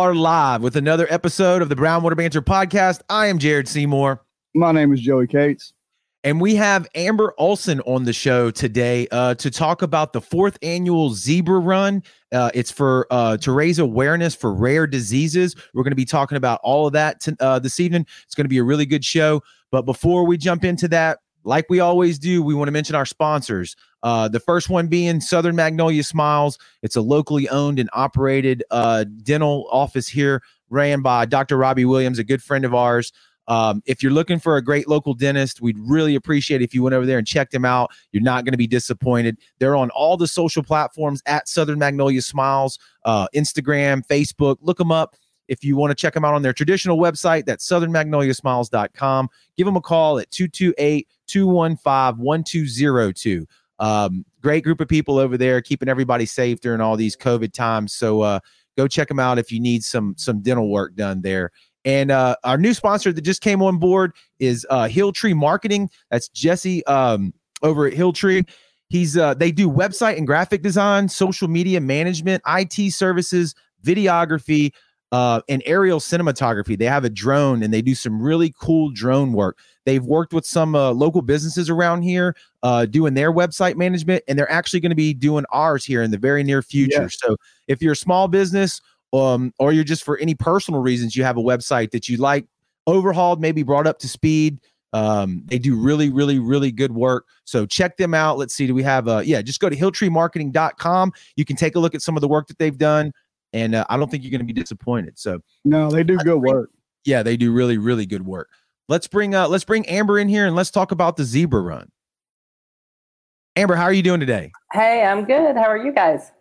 Boom. And we are live with another episode of the Brownwater Banter podcast. I am Jared Seymour. My name is Joey Cates. And we have Amber Olson on the show today uh, to talk about the fourth annual Zebra Run. Uh, it's for uh, to raise awareness for rare diseases. We're going to be talking about all of that t- uh, this evening. It's going to be a really good show. But before we jump into that, like we always do, we want to mention our sponsors. Uh, the first one being Southern Magnolia Smiles. It's a locally owned and operated uh, dental office here, ran by Dr. Robbie Williams, a good friend of ours. Um, if you're looking for a great local dentist, we'd really appreciate if you went over there and checked them out. You're not going to be disappointed. They're on all the social platforms at Southern Magnolia Smiles, uh, Instagram, Facebook. Look them up. If you want to check them out on their traditional website, that's southernmagnoliasmiles.com. Give them a call at 228 215 1202. Um, great group of people over there, keeping everybody safe during all these COVID times. So uh, go check them out if you need some some dental work done there. And uh, our new sponsor that just came on board is uh, Hilltree Marketing. That's Jesse um, over at Hilltree. He's uh, they do website and graphic design, social media management, IT services, videography, uh, and aerial cinematography. They have a drone and they do some really cool drone work. They've worked with some uh, local businesses around here uh, doing their website management, and they're actually going to be doing ours here in the very near future. Yes. So if you're a small business um, or you're just for any personal reasons, you have a website that you like overhauled, maybe brought up to speed. Um, they do really, really, really good work. So check them out. Let's see. Do we have a, yeah, just go to hilltreemarketing.com. You can take a look at some of the work that they've done. And uh, I don't think you're going to be disappointed. So no, they do good work. Yeah, they do really, really good work. Let's bring uh let's bring Amber in here and let's talk about the zebra run. Amber, how are you doing today? Hey, I'm good. How are you guys?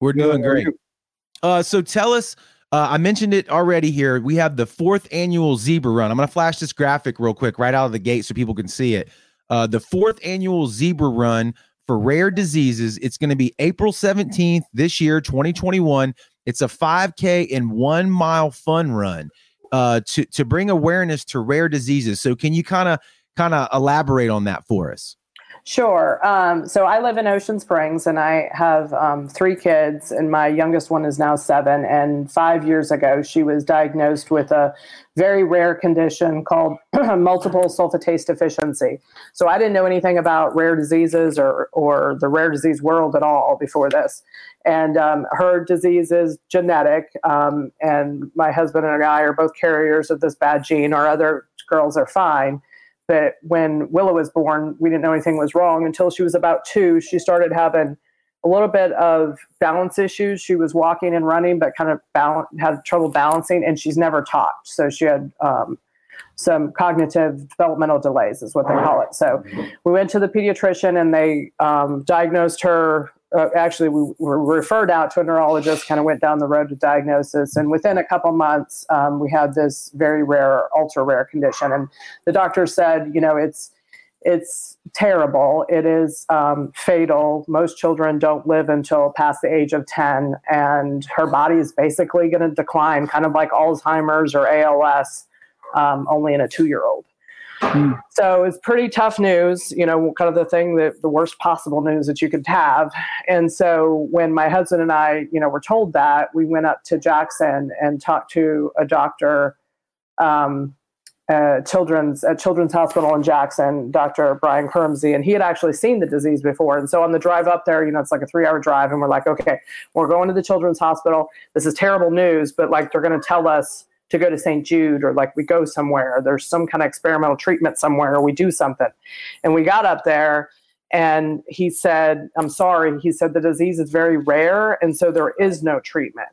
We're doing great. Uh, so tell us, uh, I mentioned it already here. We have the fourth annual Zebra Run. I'm going to flash this graphic real quick right out of the gate so people can see it. Uh, the fourth annual Zebra Run for rare diseases. It's going to be April 17th this year, 2021. It's a 5K and one mile fun run uh, to to bring awareness to rare diseases. So can you kind of kind of elaborate on that for us? Sure. Um, so I live in Ocean Springs and I have um, three kids, and my youngest one is now seven. And five years ago, she was diagnosed with a very rare condition called multiple sulfatase deficiency. So I didn't know anything about rare diseases or, or the rare disease world at all before this. And um, her disease is genetic, um, and my husband and I are both carriers of this bad gene. Our other girls are fine that when Willow was born, we didn't know anything was wrong until she was about two. She started having a little bit of balance issues. She was walking and running, but kind of balance, had trouble balancing, and she's never talked. So she had um, some cognitive developmental delays, is what they call it. So we went to the pediatrician, and they um, diagnosed her uh, actually we were referred out to a neurologist kind of went down the road to diagnosis and within a couple months um, we had this very rare ultra rare condition and the doctor said you know it's it's terrible. It is um, fatal. Most children don't live until past the age of 10 and her body is basically going to decline kind of like alzheimer's or als um, only in a two year old Mm. So it's pretty tough news, you know, kind of the thing that the worst possible news that you could have. And so when my husband and I, you know, were told that, we went up to Jackson and talked to a doctor, um, uh, children's at Children's Hospital in Jackson, Dr. Brian Kurmsey, and he had actually seen the disease before. And so on the drive up there, you know, it's like a three-hour drive, and we're like, okay, we're going to the Children's Hospital. This is terrible news, but like they're going to tell us to go to St. Jude or like we go somewhere, there's some kind of experimental treatment somewhere, or we do something. And we got up there and he said, I'm sorry. He said the disease is very rare and so there is no treatment.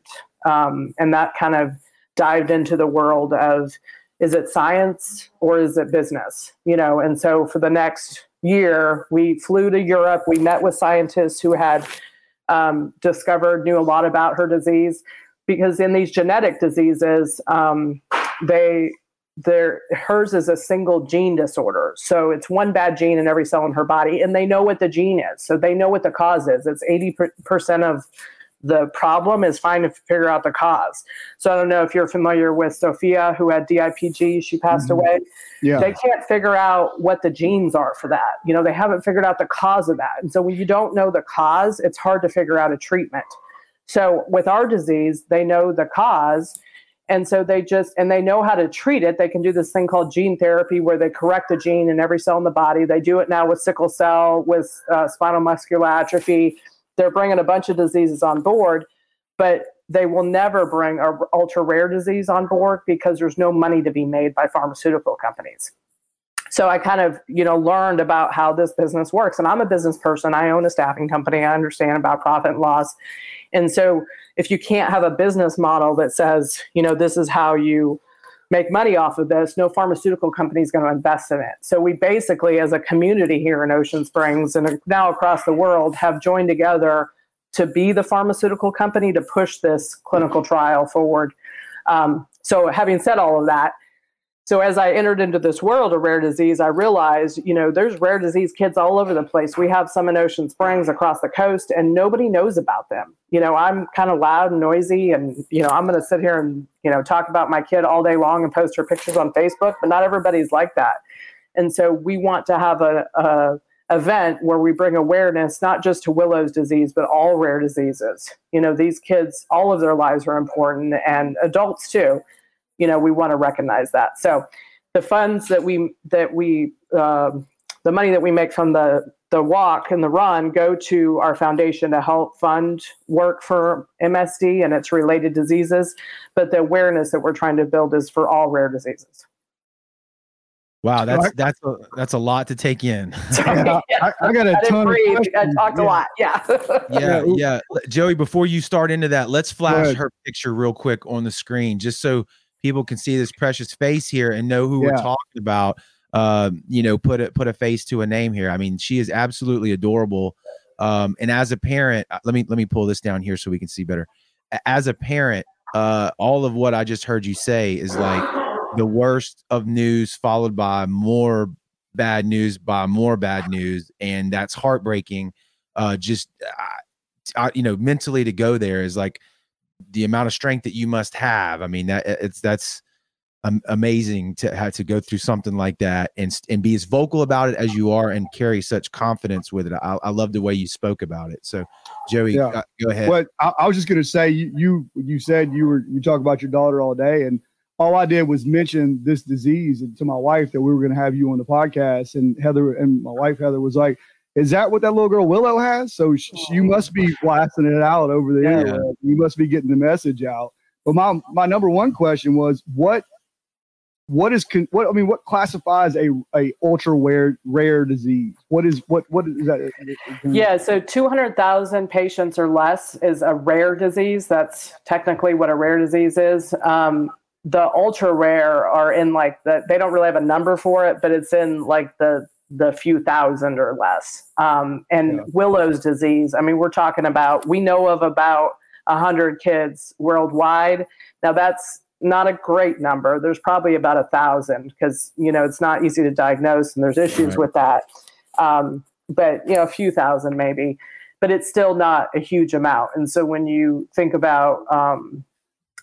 Um, and that kind of dived into the world of is it science or is it business? You know, and so for the next year, we flew to Europe. We met with scientists who had um, discovered, knew a lot about her disease because in these genetic diseases, um, they their hers is a single gene disorder. So it's one bad gene in every cell in her body, and they know what the gene is. So they know what the cause is. It's eighty percent of the problem is fine to figure out the cause. So I don't know if you're familiar with Sophia, who had DIPG. She passed mm-hmm. away. Yeah. They can't figure out what the genes are for that. You know, they haven't figured out the cause of that. And so when you don't know the cause, it's hard to figure out a treatment. So with our disease, they know the cause. And so they just, and they know how to treat it. They can do this thing called gene therapy where they correct a gene in every cell in the body. They do it now with sickle cell, with uh, spinal muscular atrophy. They're bringing a bunch of diseases on board, but they will never bring a ultra rare disease on board because there's no money to be made by pharmaceutical companies so i kind of you know learned about how this business works. And i'm a business person. I own a staffing company. I understand about profit and loss. And so if you can't have a business model that says you know this is how you make money off of this no pharmaceutical company is going to invest in it. So we basically as a community here in ocean springs and now across the world have joined together to be the pharmaceutical company to push this clinical trial forward. Um, so having said all of that so as I entered into this world of rare disease, I realized, you know, there's rare disease kids all over the place. We have some in Ocean Springs across the coast, and nobody knows about them. You know, I'm kind of loud and noisy, and you know, I'm going to sit here and you know talk about my kid all day long and post her pictures on Facebook, but not everybody's like that. And so we want to have a, a event where we bring awareness not just to Willow's disease, but all rare diseases. You know, these kids, all of their lives are important, and adults too you know we want to recognize that so the funds that we that we um, the money that we make from the the walk and the run go to our foundation to help fund work for MSD and its related diseases but the awareness that we're trying to build is for all rare diseases Wow, that's that's a that's a lot to take in. Yeah, I, I, got a I ton of I talked yeah. a lot. Yeah. yeah, yeah. Joey, before you start into that, let's flash her picture real quick on the screen, just so people can see this precious face here and know who yeah. we're talking about. Uh, you know, put a put a face to a name here. I mean, she is absolutely adorable. Um, and as a parent, uh, let me let me pull this down here so we can see better. As a parent, uh, all of what I just heard you say is like the worst of news, followed by more bad news, by more bad news, and that's heartbreaking. Uh, just uh, you know, mentally to go there is like the amount of strength that you must have. I mean, that it's that's amazing to have to go through something like that and and be as vocal about it as you are and carry such confidence with it. I, I love the way you spoke about it. So, Joey, yeah. uh, go ahead. But I, I was just going to say you, you you said you were you talk about your daughter all day and all I did was mention this disease to my wife that we were going to have you on the podcast and Heather and my wife Heather was like is that what that little girl Willow has? So she, you must be blasting it out over the yeah. internet. You must be getting the message out. But my my number one question was what what is what I mean what classifies a a ultra rare rare disease? What is what what is that? Yeah, so 200,000 patients or less is a rare disease. That's technically what a rare disease is. Um, the ultra rare are in like the they don't really have a number for it, but it's in like the the few thousand or less. Um, and yeah. Willow's disease, I mean, we're talking about, we know of about 100 kids worldwide. Now, that's not a great number. There's probably about a thousand because, you know, it's not easy to diagnose and there's issues right. with that. Um, but, you know, a few thousand maybe, but it's still not a huge amount. And so when you think about um,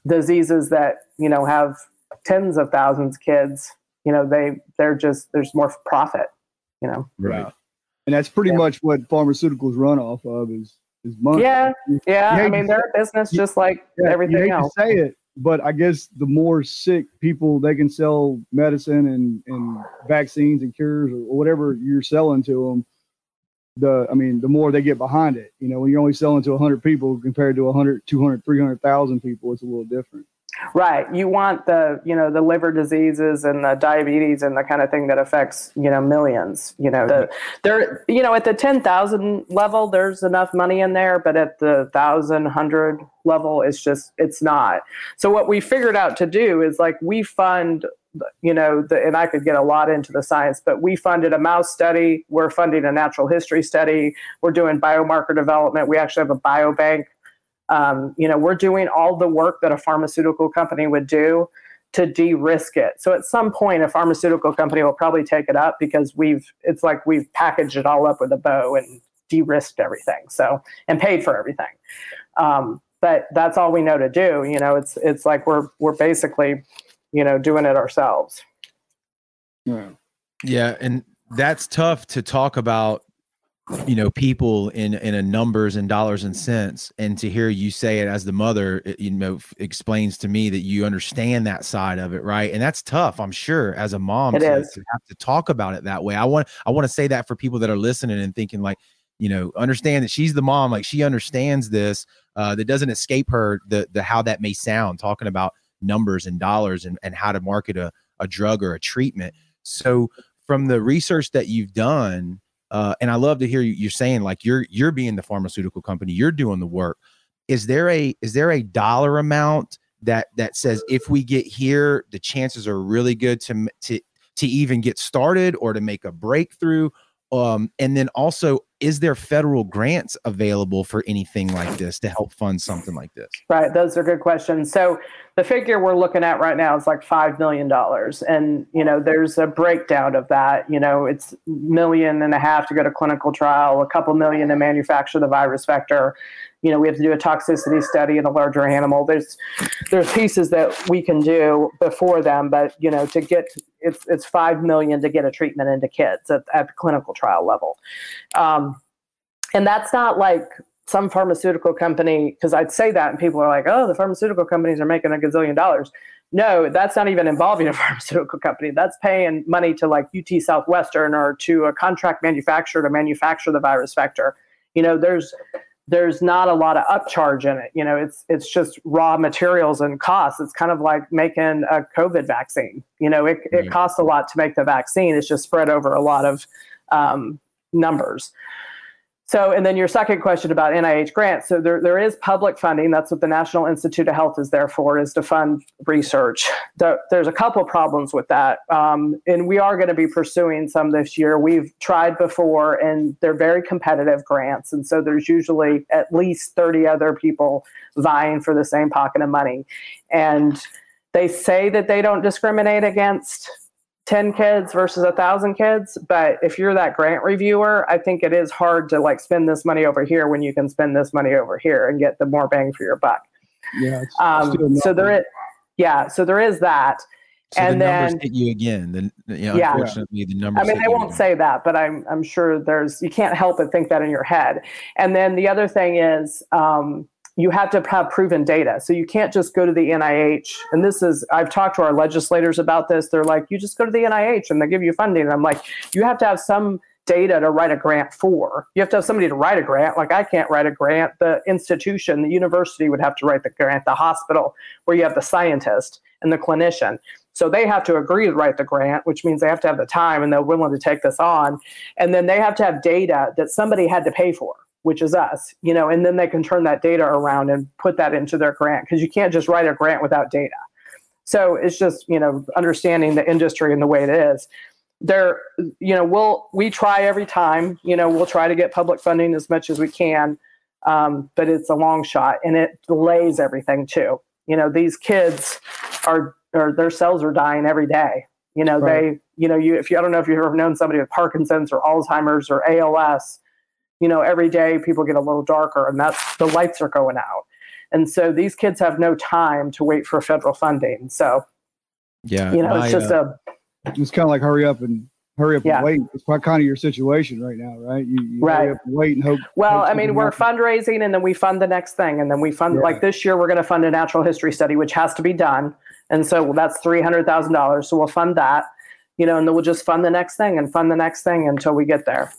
diseases that, you know, have tens of thousands of kids, you know, they, they're just, there's more profit you know. Right. And that's pretty yeah. much what pharmaceuticals run off of is is money. Yeah, yeah. I mean, they're a business just like yeah, everything you else. To say it, but I guess the more sick people they can sell medicine and and vaccines and cures or whatever you're selling to them. The, I mean, the more they get behind it, you know, when you're only selling to 100 people compared to 100, 200, 300,000 people, it's a little different. Right. You want the, you know, the liver diseases and the diabetes and the kind of thing that affects, you know, millions. You know, the there, you know, at the ten thousand level, there's enough money in there, but at the thousand, hundred level, it's just it's not. So what we figured out to do is like we fund you know, the, and I could get a lot into the science, but we funded a mouse study. We're funding a natural history study. We're doing biomarker development. We actually have a biobank um, you know, we're doing all the work that a pharmaceutical company would do to de-risk it. So at some point, a pharmaceutical company will probably take it up because we've it's like we've packaged it all up with a bow and de-risked everything. So and paid for everything. Um, but that's all we know to do. You know, it's it's like we're we're basically, you know, doing it ourselves. Yeah. Yeah, and that's tough to talk about you know people in in a numbers and dollars and cents and to hear you say it as the mother it, you know f- explains to me that you understand that side of it right? And that's tough i'm sure as a mom It to, is. to have to talk about it that way. I want i want to say that for people that are listening and thinking like you know understand that she's the mom like she understands this uh that doesn't escape her the the how that may sound talking about numbers and dollars and, and how to market a, a drug or a treatment. So from the research that you've done uh, and I love to hear you, you're saying like you're you're being the pharmaceutical company, you're doing the work. Is there a is there a dollar amount that that says if we get here, the chances are really good to to to even get started or to make a breakthrough? Um, and then also, is there federal grants available for anything like this to help fund something like this? Right, those are good questions. So the figure we're looking at right now is like five million dollars, and you know there's a breakdown of that. You know, it's million and a half to go to clinical trial, a couple million to manufacture the virus vector. You know, we have to do a toxicity study in a larger animal. There's there's pieces that we can do before them, but you know, to get it's it's five million to get a treatment into kids at, at the clinical trial level. Um, and that's not like some pharmaceutical company because I'd say that and people are like, oh, the pharmaceutical companies are making a gazillion dollars. No, that's not even involving a pharmaceutical company. That's paying money to like UT Southwestern or to a contract manufacturer to manufacture the virus vector. You know, there's there's not a lot of upcharge in it. You know, it's it's just raw materials and costs. It's kind of like making a COVID vaccine. You know, it, Right. it costs a lot to make the vaccine. It's just spread over a lot of um, numbers. So, and then your second question about NIH grants. So there, there is public funding. That's what the National Institute of Health is there for, is to fund research. The, there's a couple problems with that. Um, and we are going to be pursuing some this year. We've tried before and they're very competitive grants. And so there's usually at least 30 other people vying for the same pocket of money. And they say that they don't discriminate against 10 kids versus a thousand kids but if you're that grant reviewer i think it is hard to like spend this money over here when you can spend this money over here and get the more bang for your buck Yeah. Um, still so there is yeah so there is that So And the numbers then- hit you again. then you know, Yeah. unfortunately, the numbers. I mean, hit they won't again. say that, but I'm I'm sure there's you can't help but think that in your head. And then the other thing is um, you have to have proven data. So you can't just go to the NIH. And this is I've talked to our legislators about this. They're like, you just go to the NIH and they give you funding. And I'm like, you have to have some data to write a grant for. You have to have somebody to write a grant. Like I can't write a grant. The institution, the university would have to write the grant. The hospital, where you have the scientist and the clinician. So they have to agree to write the grant, which means they have to have the time and they're willing to take this on. And then they have to have data that somebody had to pay for, which is us, you know, and then they can turn that data around and put that into their grant because you can't just write a grant without data. So it's just, you know, understanding the industry and the way it is. There, you know, we'll we try every time, you know, we'll try to get public funding as much as we can. Um, but it's a long shot and it delays everything too. You know, these kids are or their cells are dying every day. You know, Right. they, you know, you if you I don't know if you've ever known somebody with Parkinson's or Alzheimer's or ALS, you know, every day people get a little darker and that's the lights are going out. And so these kids have no time to wait for federal funding. So, Yeah, you know, my, it's just uh, a It's kind of like hurry up and hurry up Yeah. and wait. It's quite kind of your situation right now, right? You, you Right. hurry up and wait and hope. Well, hope I mean, we're happens. fundraising and then we fund the next thing. And then we fund, Yeah. like this year, we're going to fund a natural history study, which has to be done. And so that's $300,000. So we'll fund that, you know, and then we'll just fund the next thing and fund the next thing until we get there.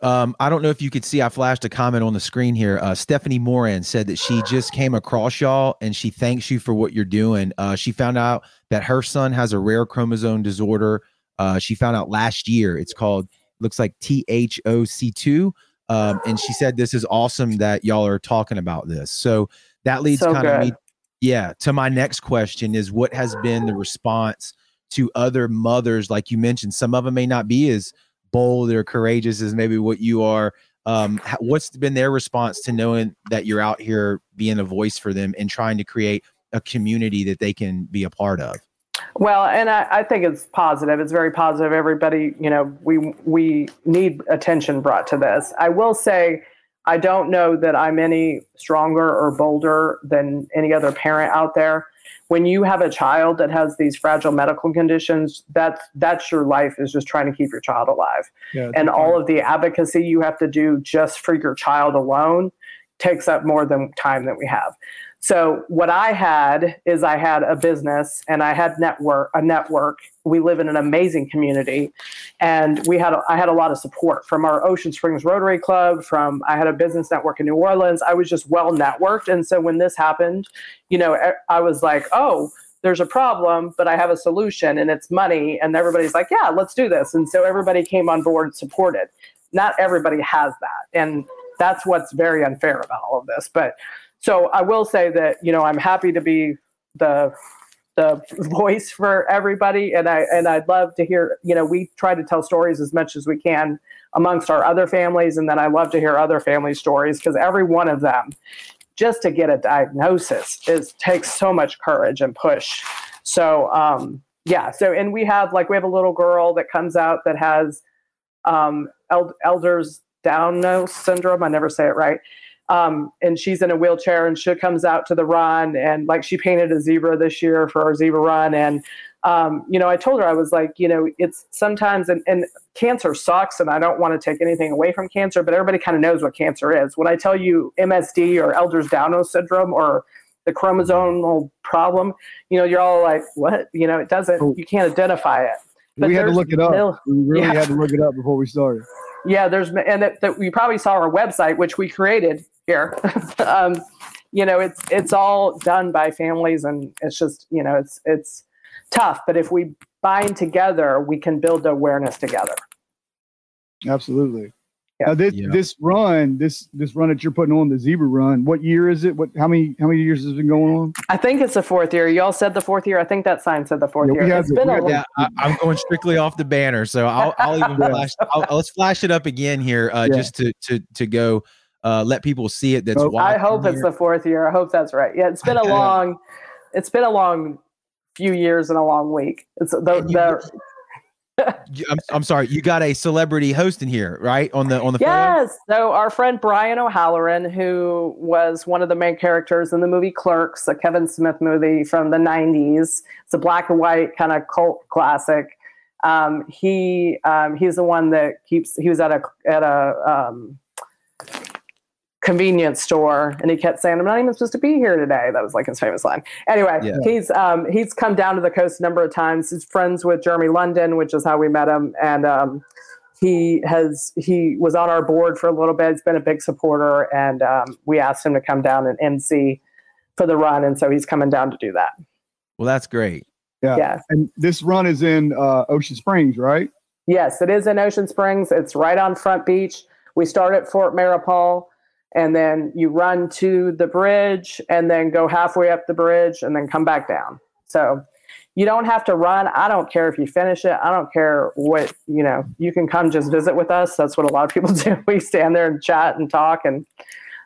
Um, I don't know if you could see, I flashed a comment on the screen here. Uh, Stephanie Moran said that she just came across y'all and she thanks you for what you're doing. Uh, she found out that her son has a rare chromosome disorder. Uh, she found out last year. It's called, looks like THOC2. Um, and she said, This is awesome that y'all are talking about this. So that leads So kind of me, yeah, to my next question is what has been the response to other mothers? Like you mentioned, some of them may not be as bold or courageous as maybe what you are um what's been their response to knowing that you're out here being a voice for them and trying to create a community that they can be a part of Well, and I, I think it's positive. It's very positive. Everybody, you know, we we need attention brought to this. I will say, I don't know that I'm any stronger or bolder than any other parent out there. When you have a child that has these fragile medical conditions, that's that's your life is just trying to keep your child alive. Yeah, and all of the advocacy you have to do just for your child alone takes up more than time that we have. So what I had is I had a business and I had network a network. We live in an amazing community, and we had a, I had a lot of support from our Ocean Springs Rotary Club. From I had a business network in New Orleans. I was just well networked, and so when this happened, you know, I was like, oh. There's a problem, but I have a solution, and it's money. And everybody's like, "Yeah, let's do this." And so everybody came on board, supported. Not everybody has that, and that's what's very unfair about all of this. But so I will say that you know I'm happy to be the the voice for everybody and I and I'd love to hear you know we try to tell stories as much as we can amongst our other families and then I love to hear other family stories because every one of them just to get a diagnosis is takes so much courage and push. So um yeah so and we have like we have a little girl that comes out that has um elders down syndrome I never say it right um, and she's in a wheelchair and she comes out to the run and like she painted a zebra this year for our zebra run. And um, you know i told her i was like you know it's sometimes and, and cancer sucks and i don't want to take anything away from cancer but everybody kind of knows what cancer is. When i tell you msd or ehlers-danlos syndrome or the chromosomal problem you know you're all like what? You know it doesn't you can't identify it. But we had to look it up. we really yeah. had to look it up before we started. Yeah there's and that, that we probably saw our website which we created here. um, you know, it's it's all done by families, and it's just you know, it's it's tough. But if we bind together, we can build awareness together. Absolutely. Yeah. this yeah. this run, this this run that you're putting on the zebra run, what year is it? What how many how many years has it been going on? I think it's the fourth year. Y'all said the fourth year. I think that sign said the fourth yeah, year. It's been a yeah, I, am going strictly off the banner, so I'll, I'll even flash. I'll, let's flash it up again here, uh, just to to to go uh, let people see it. That's why I hope it's the fourth year. I hope that's right. Yeah, it's been a long, it's been a long few years and a long week. It's the, the I'm, I'm sorry, you got a celebrity host in here, right? On the on the yes. So our friend Brian O'Halloran, who was one of the main characters in the movie Clerks, a Kevin Smith movie from the '90s. It's a black and white kind of cult classic. Um, he um, he's the one that keeps. He was at a at a um, convenience store and he kept saying i'm not even supposed to be here today. That was like his famous line. Anyway yeah. he's um, he's come down to the coast a number of times. He's friends with jeremy london which is how we met him and um, he has he was on our board for a little bit. He's been a big supporter and um, we asked him to come down and mc for the run and so he's coming down to do that. Well that's great. Yeah. Yeah. And this run is in uh, ocean springs right? Yes it is in ocean springs. It's right on front beach. We start at fort maurepas and then you run to the bridge and then go halfway up the bridge and then come back down. So you don't have to run. I don't care if you finish it. I don't care what, you know, you can come just visit with us. That's what a lot of people do. We stand there and chat and talk and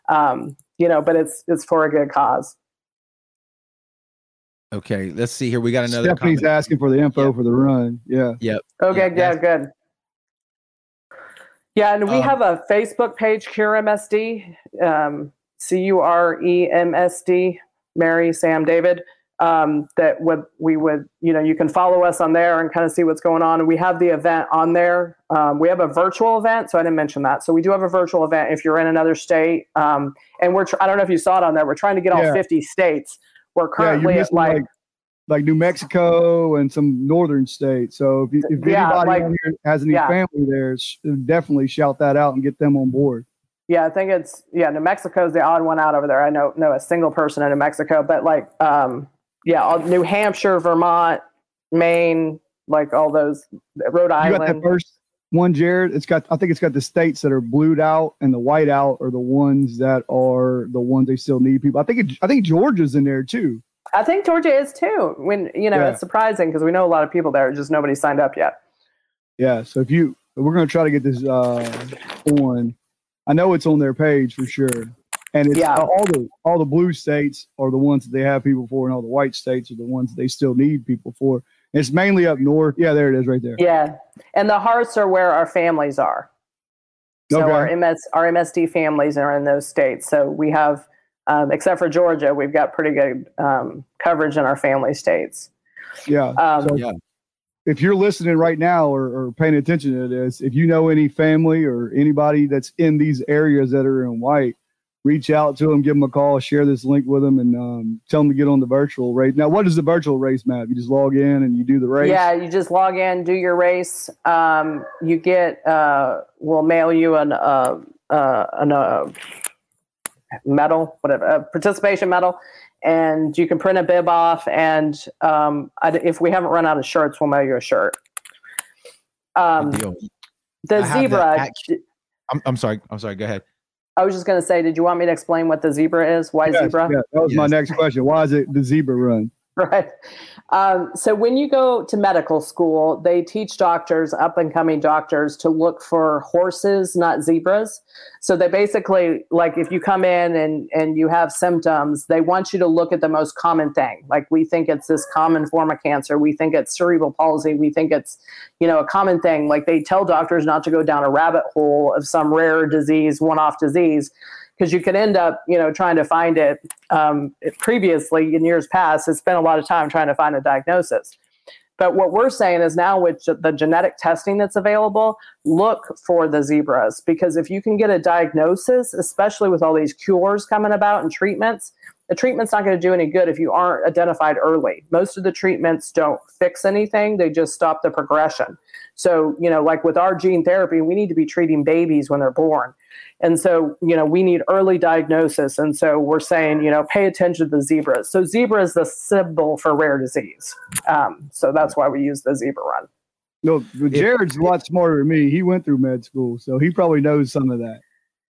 um, you know, but it's it's for a good cause. Okay, let's see here. We got another. Stephanie's comment. asking for the info for the run. Yeah. Yep. Okay. Yeah. yeah good. Yeah, and we um, have a Facebook page, CureMSD, um, C U R E M S D, Mary, Sam, David. Um, that would we would you know you can follow us on there and kind of see what's going on. And we have the event on there. Um, we have a virtual event, so I didn't mention that. So we do have a virtual event if you're in another state. Um, and we're tr- I don't know if you saw it on there. We're trying to get all 50 states. We're currently yeah, at like, like like New Mexico and some northern states. So if, if yeah, anybody like, here has any yeah. family there, definitely shout that out and get them on board. Yeah, I think it's yeah. New Mexico is the odd one out over there. I know know a single person in New Mexico, but like um, yeah, New Hampshire, Vermont, Maine, like all those Rhode Island. You got that first one, Jared. It's got I think it's got the states that are blued out and the white out are the ones that are the ones they still need people. I think it, I think Georgia's in there too. I think Georgia is too. When you know, yeah. it's surprising because we know a lot of people there, just nobody signed up yet. Yeah. So if you, we're going to try to get this uh, on. I know it's on their page for sure, and it's yeah. all the all the blue states are the ones that they have people for, and all the white states are the ones they still need people for. It's mainly up north. Yeah, there it is, right there. Yeah, and the hearts are where our families are. So Okay. our MS our MSD families are in those states. So we have, um, except for Georgia, we've got pretty good um, coverage in our family states. Yeah. Um, So- Yeah. if you're listening right now or, or paying attention to this, if you know any family or anybody that's in these areas that are in white, reach out to them, give them a call, share this link with them, and um, tell them to get on the virtual race. Now, what is the virtual race map? You just log in and you do the race. Yeah, you just log in, do your race. Um, you get, uh, we'll mail you an, uh, uh, an uh, medal, whatever, a participation medal, and you can print a bib off. And um, I, if we haven't run out of shirts, we'll mail you a shirt. Um, the I zebra. act- I'm, I'm sorry. I'm sorry. Go ahead. I was just going to say, did you want me to explain what the zebra is? Why Yes, zebra? yeah, that was my next question. Why is it the zebra run? Right. Um, so when you go to medical school, they teach doctors, up and coming doctors, to look for horses, not zebras. So they basically, like, if you come in and and you have symptoms, they want you to look at the most common thing. Like we think it's this common form of cancer. We think it's cerebral palsy. We think it's, you know, a common thing. Like they tell doctors not to go down a rabbit hole of some rare disease, one-off disease because you could end up, you know, trying to find it. Um, previously, in years past, it's spent a lot of time trying to find a diagnosis. But what we're saying is now with the genetic testing that's available, look for the zebras because if you can get a diagnosis, especially with all these cures coming about and treatments, the treatment's not going to do any good if you aren't identified early. Most of the treatments don't fix anything, they just stop the progression. So, you know, like with our gene therapy, we need to be treating babies when they're born. And so, you know, we need early diagnosis. And so we're saying, you know, pay attention to the zebras. So zebra is the symbol for rare disease. Um, so that's why we use the zebra run. No, Jared's a lot smarter than me. He went through med school, so he probably knows some of that.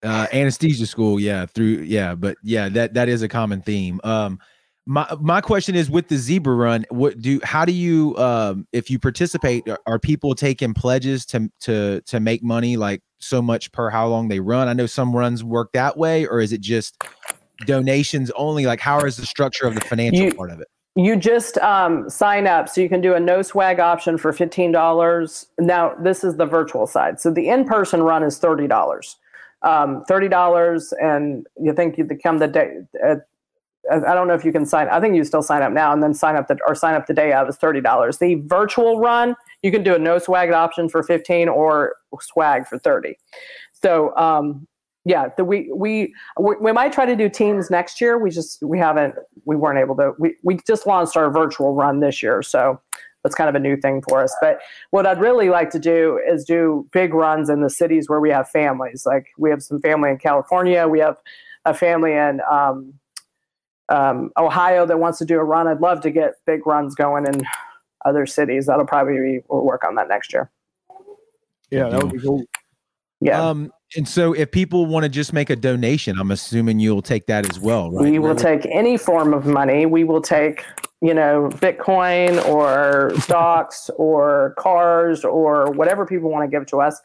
Uh anesthesia school yeah through yeah but yeah that that is a common theme um my my question is with the zebra run what do how do you um if you participate are, are people taking pledges to to to make money like so much per how long they run i know some runs work that way or is it just donations only like how is the structure of the financial You- part of it You just um, sign up. So you can do a no swag option for $15. Now, this is the virtual side. So the in person run is $30. Um, $30, and you think you become the day. Uh, I don't know if you can sign. I think you still sign up now and then sign up the or sign up the day of is thirty dollars. The virtual run you can do a no swag option for fifteen or swag for thirty. So um, yeah, the, we, we we might try to do teams next year. We just we haven't we weren't able to. We we just launched our virtual run this year, so that's kind of a new thing for us. But what I'd really like to do is do big runs in the cities where we have families. Like we have some family in California. We have a family in um, um, Ohio that wants to do a run. I'd love to get big runs going in other cities. That'll probably be we'll work on that next year. Yeah, that would be cool. Yeah. um and so if people want to just make a donation i'm assuming you'll take that as well right We will take any form of money. We will take, you know, Bitcoin or stocks or cars or whatever people want to give to us.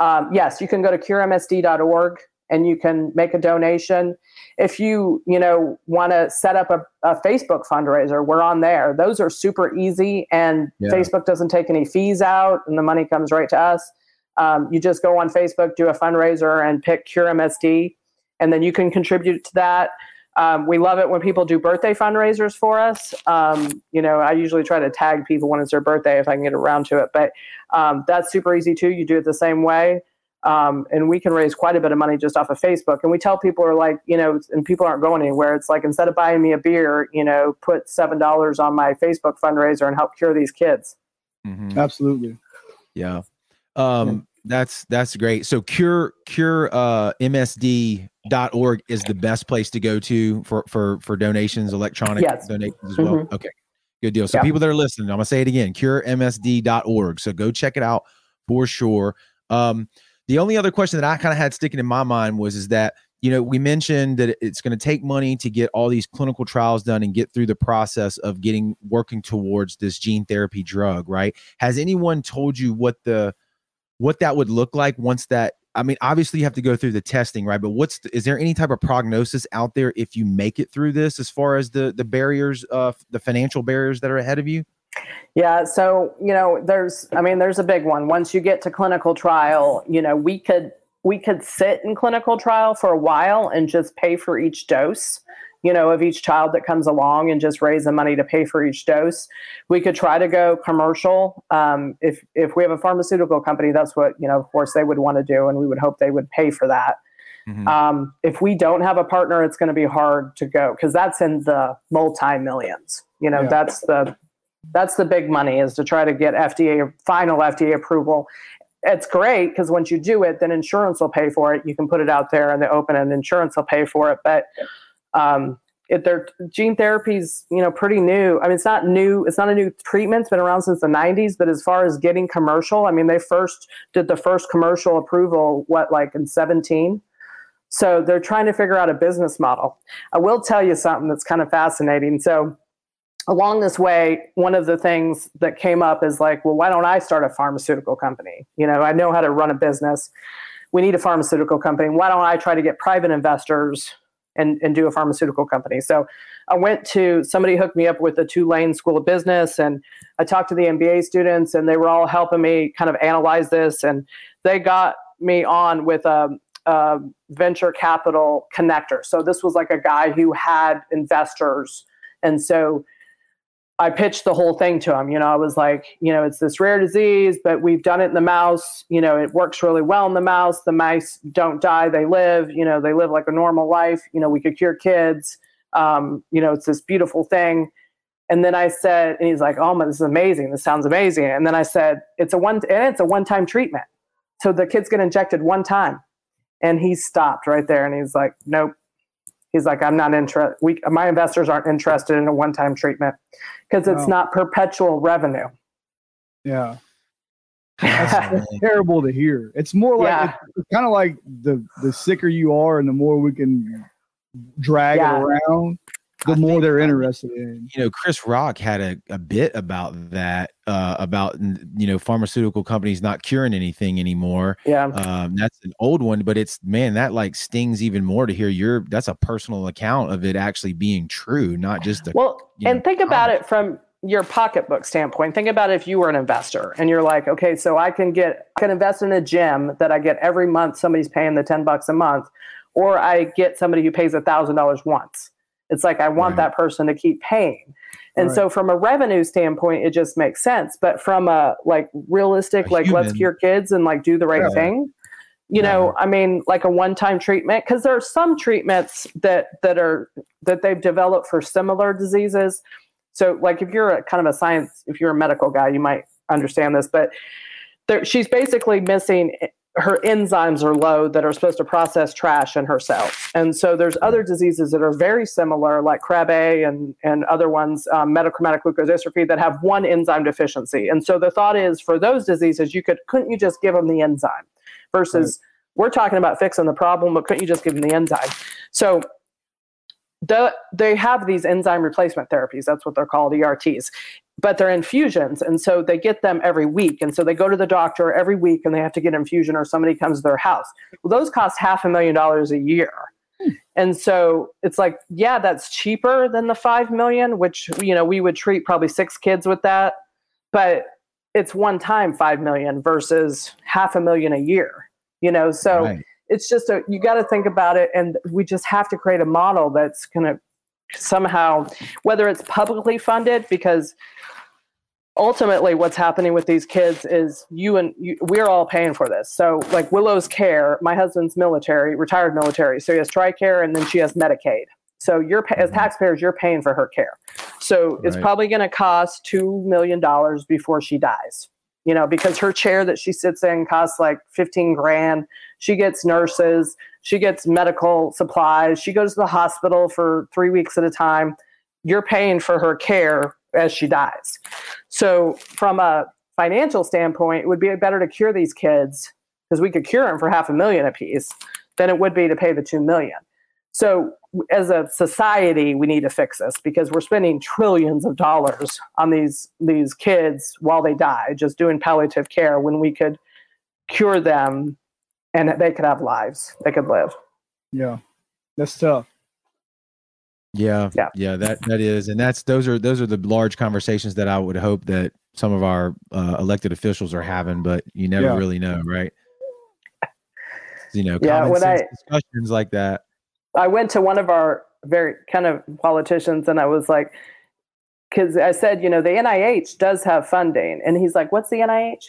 Um, yes, you can go to curemsd.org and you can make a donation. If you, you know, want to set up a, a Facebook fundraiser, we're on there. Those are super easy and Yeah. Facebook doesn't take any fees out and the money comes right to us. Um, you just go on Facebook, do a fundraiser and pick CureMSD and then you can contribute to that. Um, we love it when people do birthday fundraisers for us. Um, you know, I usually try to tag people when it's their birthday if I can get around to it, but um, that's super easy too. You do it the same way. Um, and we can raise quite a bit of money just off of Facebook. And we tell people are like, you know, and people aren't going anywhere. It's like instead of buying me a beer, you know, put seven dollars on my Facebook fundraiser and help cure these kids. Mhm. Absolutely. Yeah. Um that's that's great. So cure cure uh msd.org is the best place to go to for for for donations, electronic Yes. donations as well. Mhm. Okay. Good deal. So Yeah. people that are listening, I'm gonna say it again, curemsd.org. So go check it out for sure. Um the only other question that I kind of had sticking in my mind was is that you know we mentioned that it's going to take money to get all these clinical trials done and get through the process of getting working towards this gene therapy drug right has anyone told you what the what that would look like once that i mean obviously you have to go through the testing right? But what's the, is there any type of prognosis out there if you make it through this as far as the the barriers uh the financial barriers that are ahead of you? Yeah, so you know, there's I mean, there's a big one. Once you get to clinical trial, you know, we could we could sit in clinical trial for a while and just pay for each dose you know, of each child that comes along and just raise the money to pay for each dose. We could try to go commercial. Um, if if we have a pharmaceutical company, that's what you know. Of course, they would want to do, and we would hope they would pay for that. Mm-hmm. Um, if we don't have a partner, it's going to be hard to go because that's in the multi millions. You know, yeah. that's the that's the big money is to try to get FDA final FDA approval. It's great because once you do it, then insurance will pay for it. You can put it out there in the open, and insurance will pay for it. But um, it, their gene therapy's you know pretty new. I mean, it's not new. It's not a new treatment. It's been around since the '90s. But as far as getting commercial, I mean, they first did the first commercial approval what like in 17. So they're trying to figure out a business model. I will tell you something that's kind of fascinating. So along this way, one of the things that came up is like, well, why don't I start a pharmaceutical company? You know, I know how to run a business. We need a pharmaceutical company. Why don't I try to get private investors and, and do a pharmaceutical company. So I went to somebody hooked me up with the Tulane School of Business and I talked to the MBA students and they were all helping me kind of analyze this and they got me on with a, a venture capital connector. So this was like a guy who had investors and so I pitched the whole thing to him. You know, I was like, you know, it's this rare disease, but we've done it in the mouse. You know, it works really well in the mouse. The mice don't die, they live. You know, they live like a normal life. You know, we could cure kids. Um, you know, it's this beautiful thing. And then I said, and he's like, oh, man, this is amazing. This sounds amazing. And then I said, it's a one, and it's a one-time treatment. So the kids get injected one time. And he stopped right there, and he's like, nope, He's like, I'm not interested. We, my investors aren't interested in a one-time treatment because it's not perpetual revenue. Yeah. That's terrible to hear. It's more like yeah. it's, it's kind of like the the sicker you are and the more we can drag yeah. it around, the I more they're interested in. You know, Chris Rock had a, a bit about that, uh, about you know pharmaceutical companies not curing anything anymore. Yeah, um, that's an old one, but it's man that like stings even more to hear your. That's a personal account of it actually being true, not just a, well. And know, think about it from your pocketbook standpoint. Think about if you were an investor and you're like, okay, so I can get I can invest in a gym that I get every month. Somebody's paying the ten bucks a month, or I get somebody who pays a thousand dollars once it's like I want right. that person to keep paying. And right. so from a revenue standpoint, it just makes sense. But from a like realistic, a like human. let's cure kids and like do the right yeah. thing, you yeah. know, I mean, like a one-time treatment, because there are some treatments that that are that they've developed for similar diseases. So like if you're a kind of a science, if you're a medical guy, you might understand this, but there, she's basically missing her enzymes are low that are supposed to process trash in her cells. And so there's other diseases that are very similar, like Krabbe and, and other ones, um, metachromatic leukodystrophy, that have one enzyme deficiency. And so the thought is for those diseases, you could couldn't you just give them the enzyme versus right. we're talking about fixing the problem, but couldn't you just give them the enzyme? So the, they have these enzyme replacement therapies. That's what they're called, ERTs but they're infusions and so they get them every week and so they go to the doctor every week and they have to get infusion or somebody comes to their house well those cost half a million dollars a year hmm. and so it's like yeah that's cheaper than the 5 million which you know we would treat probably six kids with that but it's one time 5 million versus half a million a year you know so right. it's just a you got to think about it and we just have to create a model that's going to somehow whether it's publicly funded because ultimately what's happening with these kids is you and you, we're all paying for this. So like willow's care my husband's military retired military so he has tricare and then she has medicaid. So you're as mm-hmm. taxpayers you're paying for her care. So right. it's probably going to cost $2 million before she dies you know because her chair that she sits in costs like 15 grand. She gets nurses she gets medical supplies she goes to the hospital for three weeks at a time you're paying for her care as she dies. So, from a financial standpoint, it would be better to cure these kids because we could cure them for half a million apiece than it would be to pay the two million. So, as a society, we need to fix this because we're spending trillions of dollars on these these kids while they die, just doing palliative care when we could cure them and they could have lives, they could live. Yeah, that's tough. Yeah, yeah, yeah. That that is, and that's those are those are the large conversations that I would hope that some of our uh, elected officials are having, but you never yeah. really know, right? You know, Yeah, common when sense I- discussions like that. I went to one of our very kind of politicians and I was like, because I said, you know, the NIH does have funding. And he's like, what's the NIH?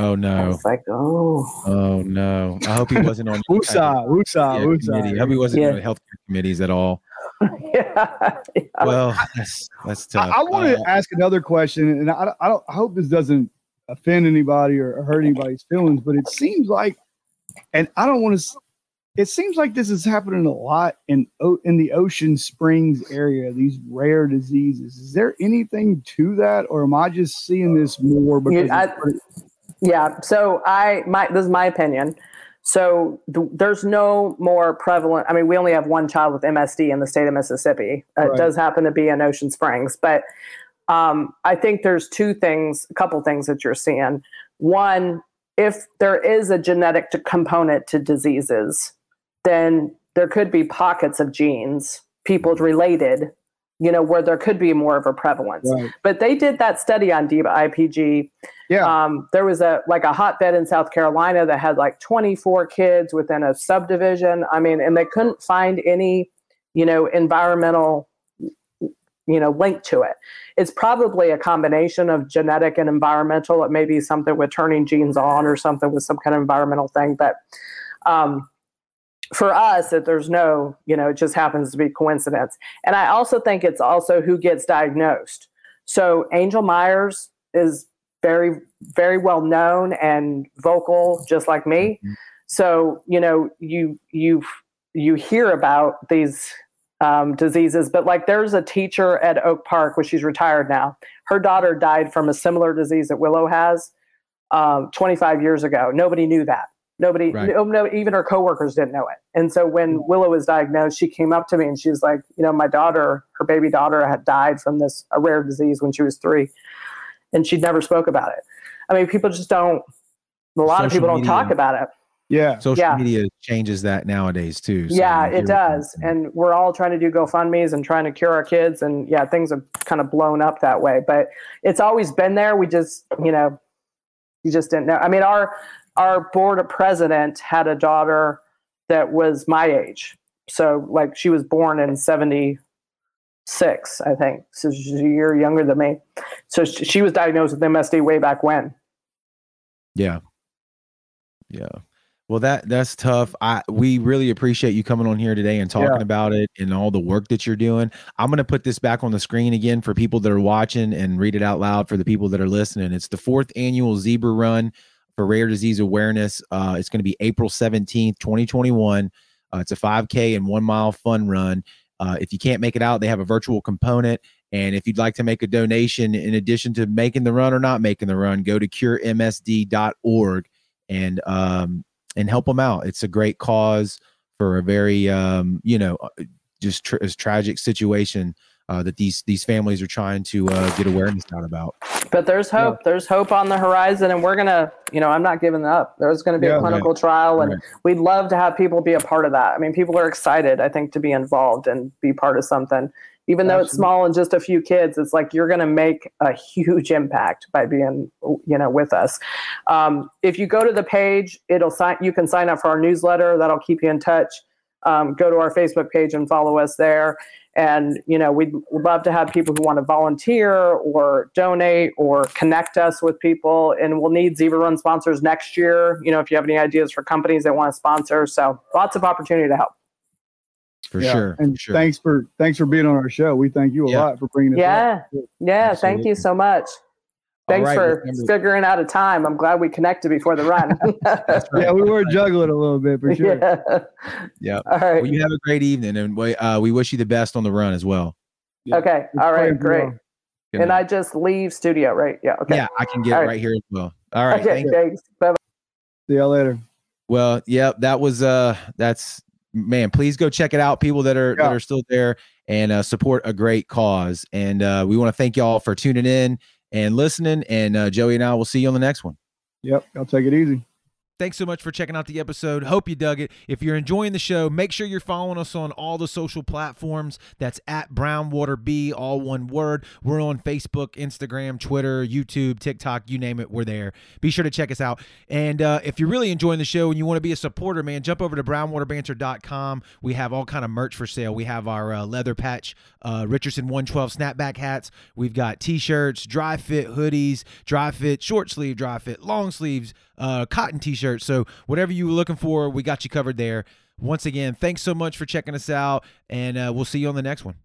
Oh I no. was like, oh, Oh no. I hope he wasn't on any type of- Woosah, woosah, yeah, woosah. committee. I hope he wasn't Yeah. on healthcare committees at all. yeah. yeah. Well, that's that's I, tough. I want Uh, to ask another question, and I, I don't. I hope this doesn't offend anybody or, or hurt anybody's feelings, but it seems like, and I don't want to. It seems like this is happening a lot in O- in the Ocean Springs area. These rare diseases. Is there anything to that, or am I just seeing this more because? You- I- Yeah. So I, my, this is my opinion. So th- there's no more prevalent. I mean, we only have one child with MSD in the state of Mississippi. Uh, It does happen to be in Ocean Springs, but um, I think there's two things, a couple things that you're seeing. One, if there is a genetic to component to diseases, then there could be pockets of genes, people related, you know, where there could be more of a prevalence. right. But they did that study on DIBA IPG Yeah. um, there was a like a hotbed in South Carolina that had like 24 kids within a subdivision. I mean, and they couldn't find any, you know, environmental, you know, link to it. It's probably a combination of genetic and environmental. It may be something with turning genes on or something with some kind of environmental thing. But um, for us, that there's no, you know, it just happens to be coincidence. And I also think it's also who gets diagnosed. So Angel Myers is very very well known and vocal just like me Mhm. so you know you you you hear about these um, diseases but like there's a teacher at oak park where she's retired now her daughter died from a similar disease that willow has um, 25 years ago nobody knew that nobody Right. no, no, even her coworkers didn't know it and so when mm. willow was diagnosed she came up to me and she was like you know my daughter her baby daughter had died from this a rare disease when she was three and she'd never spoke about it. I mean, people just don't. A lot of people don't media. talk about it. Yeah. social yeah. media changes that nowadays too. so yeah, it does. And we're all trying to do GoFundmes and trying to cure our kids, and yeah, things have kind of blown up that way. But it's always been there. We just, you know, you just didn't know. I mean, our our board of president had a daughter that was my age, so like she was born in seventy six, I think. So she's a year younger than me. So she, was diagnosed with MSD way back when. Yeah. Yeah. Well, that that's tough. I we really appreciate you coming on here today and talking Yeah. about it and all the work that you're doing. I'm going to put this back on the screen again for people that are watching and read it out loud for the people that are listening. It's the fourth annual Zebra Run for Rare Disease Awareness. Uh, it's going to be April 17th, 2021. Uh, it's a 5K and one mile fun run. Uh, if you can't make it out, they have a virtual component. And if you'd like to make a donation in addition to making the run or not making the run, go to curemsd.org and um, and help them out. It's a great cause for a very um, you know uh, just tr- as tragic situation uh, that these these families are trying to uh, get awareness out about. But there's hope. There's hope on the horizon, and we're gonna, you know, I'm not giving up. There's going to be Yeah. a clinical trial, and Right. we'd love to have people be a part of that. I mean, people are excited, I think, to be involved and be part of something. Even though it's small and just a few kids, it's like you're going to make a huge impact by being, you know, with us. Um, if you go to the page, it'll sign. You can sign up for our newsletter. That'll keep you in touch. Um, go to our Facebook page and follow us there. And you know, we'd love to have people who want to volunteer or donate or connect us with people. And we'll need Zebra Run sponsors next year. You know, if you have any ideas for companies that want to sponsor, so lots of opportunity to help. For Yeah. sure. And for sure. thanks for thanks for being on our show. We thank you a Yeah. lot for bringing it. Yeah, yeah. Thank you so much. All Thanks right, for remember- figuring out a time. I'm glad we connected before the run. Right. Yeah, we were juggling a little bit for sure. yeah. Yeah. All right. Well, you have a great evening, and we uh, we wish you the best on the run as well. Yeah. okay. We're All praying right. for you Great. all. Good And night. I just leave studio, right? Yeah. Okay. Yeah, I can get All right. right here as well. All right. okay. thank. Thanks. Bye. See y'all later. Well, yeah, that was uh that's man, please go check it out. People that are that are still there and uh support a great cause. And uh we want to thank y'all for tuning in and listening. And uh Joey and I will see you on the next one. Yep. I'll take it easy. Thanks so much for checking out the episode. Hope you dug it. If you're enjoying the show, make sure you're following us on all the social platforms. That's at Brownwater B, all one word. We're on Facebook, Instagram, Twitter, YouTube, TikTok, you name it, we're there. Be sure to check us out. And uh, if you're really enjoying the show and you want to be a supporter, man, jump over to brownwaterbanter.com. We have all kind of merch for sale. We have our uh, leather patch uh, Richardson 112 snapback hats. We've got t-shirts, dry fit hoodies, dry fit short sleeve, dry fit long sleeves, uh, cotton t-shirts. So whatever you were looking for, we got you covered there. Once again, thanks so much for checking us out, and uh, we'll see you on the next one.